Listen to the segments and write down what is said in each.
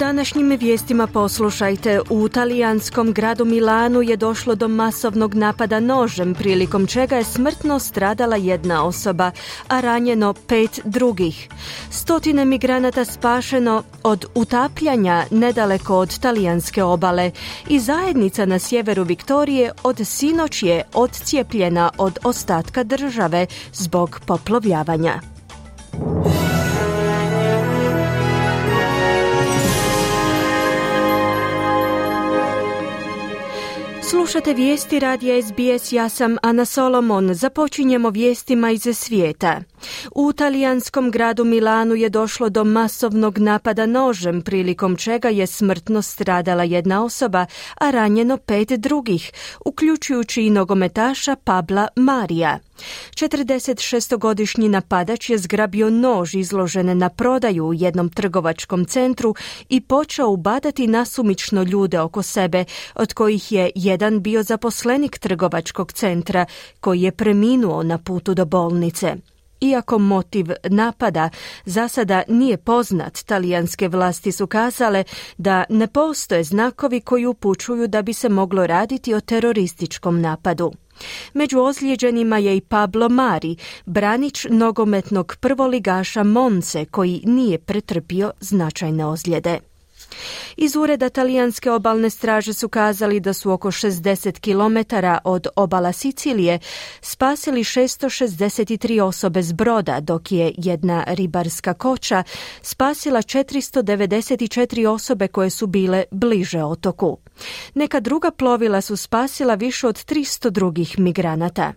Današnjim vijestima poslušajte, u talijanskom gradu Milanu je došlo do masovnog napada nožem, prilikom čega je smrtno stradala jedna osoba, a ranjeno pet drugih. Stotine migranata spašeno od utapljanja nedaleko od talijanske obale i zajednica na sjeveru Viktorije od sinoć je odcijepljena od ostatka države zbog poplovljavanja. Slušate vijesti radija SBS, ja sam Ana Solomon. Započinjemo vijestima iz svijeta. U talijanskom gradu Milanu je došlo do masovnog napada nožem, prilikom čega je smrtno stradala jedna osoba, a ranjeno pet drugih, uključujući i nogometaša Pabla Marija. 46-godišnji napadač je zgrabio nož izložene na prodaju u jednom trgovačkom centru i počeo ubadati nasumično ljude oko sebe, od kojih je jedan bio zaposlenik trgovačkog centra koji je preminuo na putu do bolnice. Iako motiv napada za sada nije poznat, talijanske vlasti su kazale da ne postoje znakovi koji upućuju da bi se moglo raditi o terorističkom napadu. Među ozlijeđenima je i Pablo Mari, branič nogometnog prvoligaša Monce koji nije pretrpio značajne ozljede. Iz ureda talijanske obalne straže su kazali da su oko 60 km od obala Sicilije spasili 663 osobe s broda, dok je jedna ribarska koča spasila 494 osobe koje su bile bliže otoku. Neka druga plovila su spasila više od 300 drugih migranata.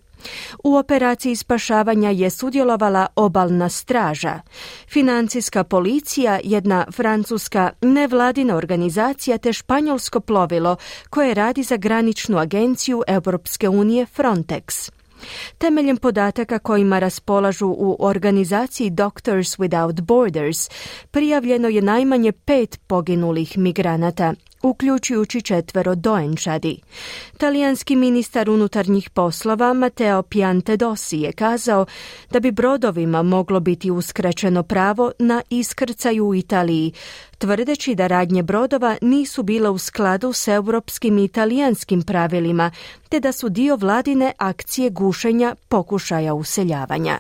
U operaciji spašavanja je sudjelovala obalna straža, financijska policija, jedna francuska nevladina organizacija te španjolsko plovilo koje radi za graničnu agenciju Europske unije Frontex. Temeljem podataka kojima raspolažu u organizaciji Doctors Without Borders prijavljeno je najmanje pet poginulih migranata, uključujući četvero dojenčadi. Talijanski ministar unutarnjih poslova Mateo Piantedosi je kazao da bi brodovima moglo biti uskraćeno pravo na iskrcaj u Italiji, tvrdeći da radnje brodova nisu bile u skladu s europskim i italijanskim pravilima, te da su dio vladine akcije gušenja pokušaja useljavanja.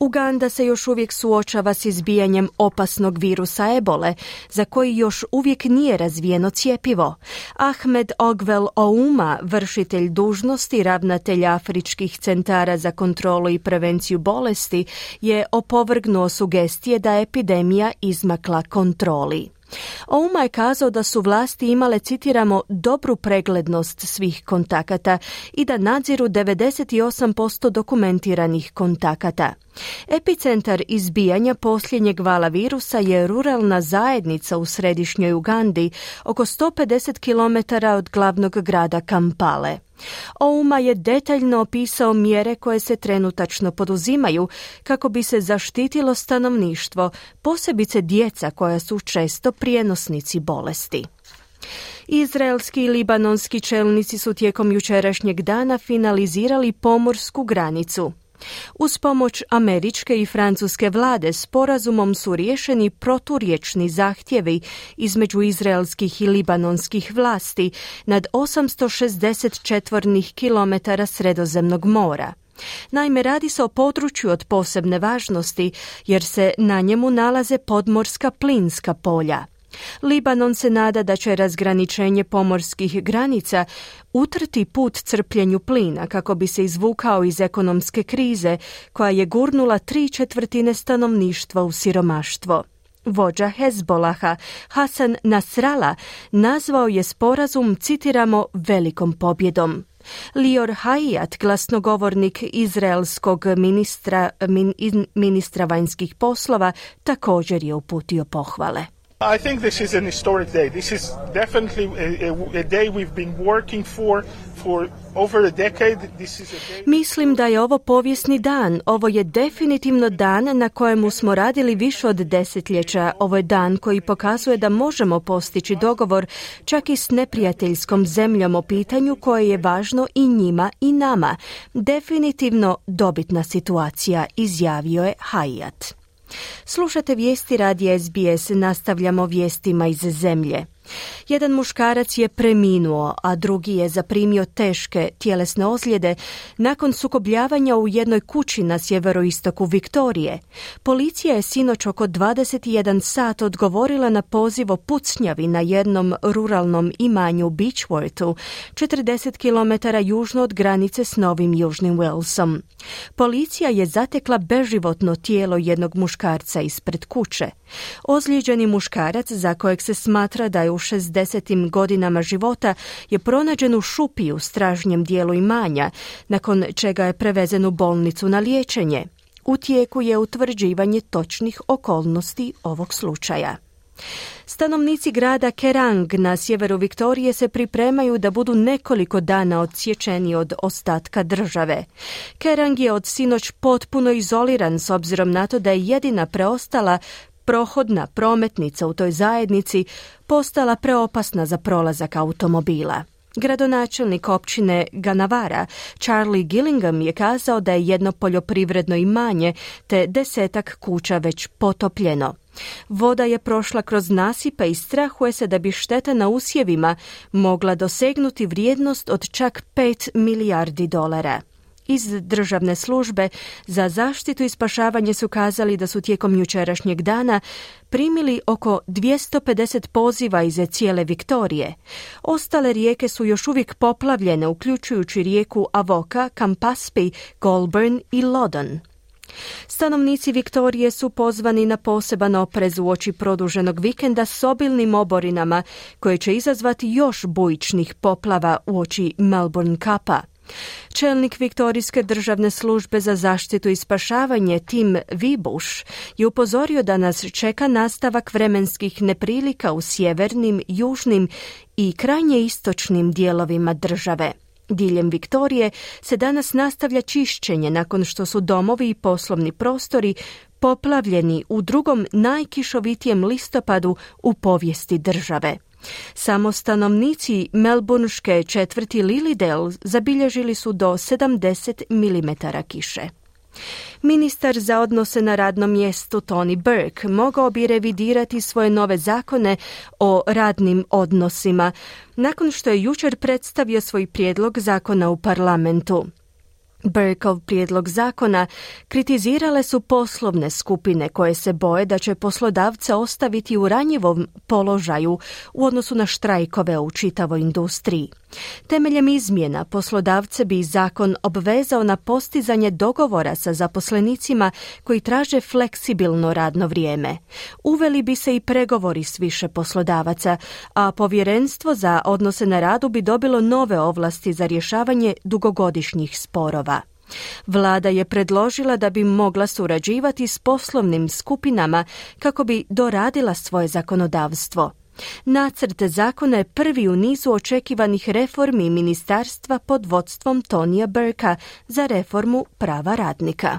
Uganda se još uvijek suočava s izbijanjem opasnog virusa ebole, za koji još uvijek nije razvijeno cjepivo. Ahmed Ogvel Ouma, vršitelj dužnosti ravnatelja Afričkih centara za kontrolu i prevenciju bolesti, je opovrgnuo sugestije da epidemija izmakla kontroli. Ouma je kazao da su vlasti imale, citiramo, dobru preglednost svih kontakata i da nadziru 98% dokumentiranih kontakata. Epicentar izbijanja posljednjeg vala virusa je ruralna zajednica u središnjoj Ugandi, oko 150 km od glavnog grada Kampale. Ouma je detaljno opisao mjere koje se trenutačno poduzimaju kako bi se zaštitilo stanovništvo, posebice djeca koja su često prijenosnici bolesti. Izraelski i libanonski čelnici su tijekom jučerašnjeg dana finalizirali pomorsku granicu. Uz pomoć američke i francuske vlade sporazumom su riješeni proturječni zahtjevi između izraelskih i libanonskih vlasti nad 860 četvornih kilometara sredozemnog mora. Naime, radi se o području od posebne važnosti jer se na njemu nalaze podmorska plinska polja. Libanon se nada da će razgraničenje pomorskih granica utrti put crpljenju plina kako bi se izvukao iz ekonomske krize koja je gurnula tri četvrtine stanovništva u siromaštvo. Vođa Hezbolaha Hasan Nasrala nazvao je sporazum, citiramo, velikom pobjedom. Lior Hayat, glasnogovornik izraelskog ministra, ministra vanjskih poslova, također je uputio pohvale. I think this is an historic day. This is definitely a, a day we've been working for for over a decade. This is a day... Mislim da je ovo povijesni dan. Ovo je definitivno dan na kojemu smo radili više od desetljeća. Ovo je dan koji pokazuje da možemo postići dogovor čak i s neprijateljskom zemljom o pitanju koje je važno i njima i nama. Definitivno dobitna situacija, izjavio je Hayat. Slušate vijesti radi SBS, nastavljamo vijestima iz zemlje. Jedan muškarac je preminuo, a drugi je zaprimio teške tjelesne ozljede nakon sukobljavanja u jednoj kući na sjeveroistoku Viktorije. Policija je sinoć oko 21 sat odgovorila na poziv o pucnjavi na jednom ruralnom imanju Beachworthu, 40 km južno od granice s Novim Južnim Walesom. Policija je zatekla beživotno tijelo jednog muškarca ispred kuće. Ozlijeđeni muškarac, za kojeg se smatra da je u 60. godinama života, je pronađen u šupi u stražnjem dijelu imanja, nakon čega je prevezen u bolnicu na liječenje. U tijeku je utvrđivanje točnih okolnosti ovog slučaja. Stanovnici grada Kerang na sjeveru Viktorije se pripremaju da budu nekoliko dana odsječeni od ostatka države. Kerang je od sinoć potpuno izoliran s obzirom na to da je jedina preostala prohodna prometnica u toj zajednici postala preopasna za prolazak automobila. Gradonačelnik općine Ganavara Charlie Gillingham je kazao da je jedno poljoprivredno imanje te desetak kuća već potopljeno. Voda je prošla kroz nasipe i strahuje se da bi šteta na usjevima mogla dosegnuti vrijednost od čak 5 milijardi dolara. Iz državne službe za zaštitu i spašavanje su kazali da su tijekom jučerašnjeg dana primili oko 250 poziva iz cijele Viktorije. Ostale rijeke su još uvijek poplavljene, uključujući rijeku Avoka, Campaspe, Goulburn i Loddon. Stanovnici Viktorije su pozvani na poseban oprez u oči produženog vikenda s obilnim oborinama koje će izazvati još bujičnih poplava u oči Melbourne Kapa. Čelnik Viktorijske državne službe za zaštitu i spašavanje Tim Vibuš je upozorio da nas čeka nastavak vremenskih neprilika u sjevernim, južnim i krajnje istočnim dijelovima države. Diljem Viktorije se danas nastavlja čišćenje nakon što su domovi i poslovni prostori poplavljeni u drugom najkišovitijem listopadu u povijesti države. Samo stanovnici Melbourneške četvrti Lilydale zabilježili su do 70 mm kiše. Ministar za odnose na radnom mjestu Tony Burke mogao bi revidirati svoje nove zakone o radnim odnosima nakon što je jučer predstavio svoj prijedlog zakona u parlamentu. Burkov prijedlog zakona kritizirale su poslovne skupine koje se boje da će poslodavca ostaviti u ranjivom položaju u odnosu na štrajkove u čitavoj industriji. Temeljem izmjena poslodavce bi zakon obvezao na postizanje dogovora sa zaposlenicima koji traže fleksibilno radno vrijeme. Uveli bi se i pregovori s više poslodavaca, a povjerenstvo za odnose na radu bi dobilo nove ovlasti za rješavanje dugogodišnjih sporova. Vlada je predložila da bi mogla surađivati s poslovnim skupinama kako bi doradila svoje zakonodavstvo. Nacrt zakona je prvi u nizu očekivanih reformi ministarstva pod vodstvom Tonija Burka za reformu prava radnika.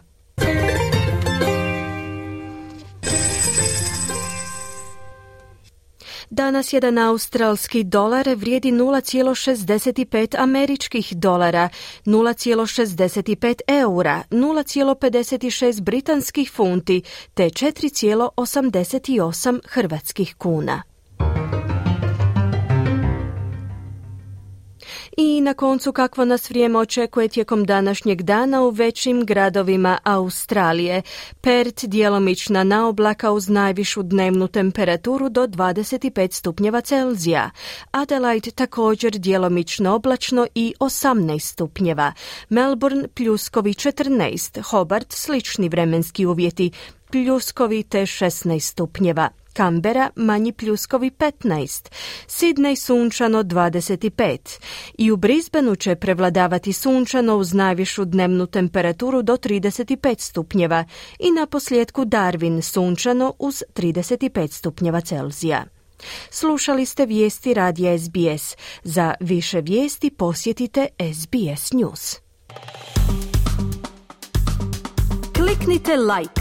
Danas jedan australski dolar vrijedi 0,65 američkih dolara, 0,65 eura, 0,56 britanskih funti te 4,88 hrvatskih kuna. I na koncu kakvo nas vrijeme očekuje tijekom današnjeg dana u većim gradovima Australije. Pert djelomična naoblaka uz najvišu dnevnu temperaturu do 25 stupnjeva Celzija. Adelaide također djelomično oblačno i 18 stupnjeva. Melbourne pljuskovi 14, Hobart slični vremenski uvjeti pljuskovi te 16 stupnjeva. Kambera manji pljuskovi 15, Sidney sunčano 25 i u Brisbaneu će prevladavati sunčano uz najvišu dnevnu temperaturu do 35 stupnjeva i na posljedku Darwin sunčano uz 35 stupnjeva Celzija. Slušali ste vijesti radija SBS. Za više vijesti posjetite SBS News. Kliknite like,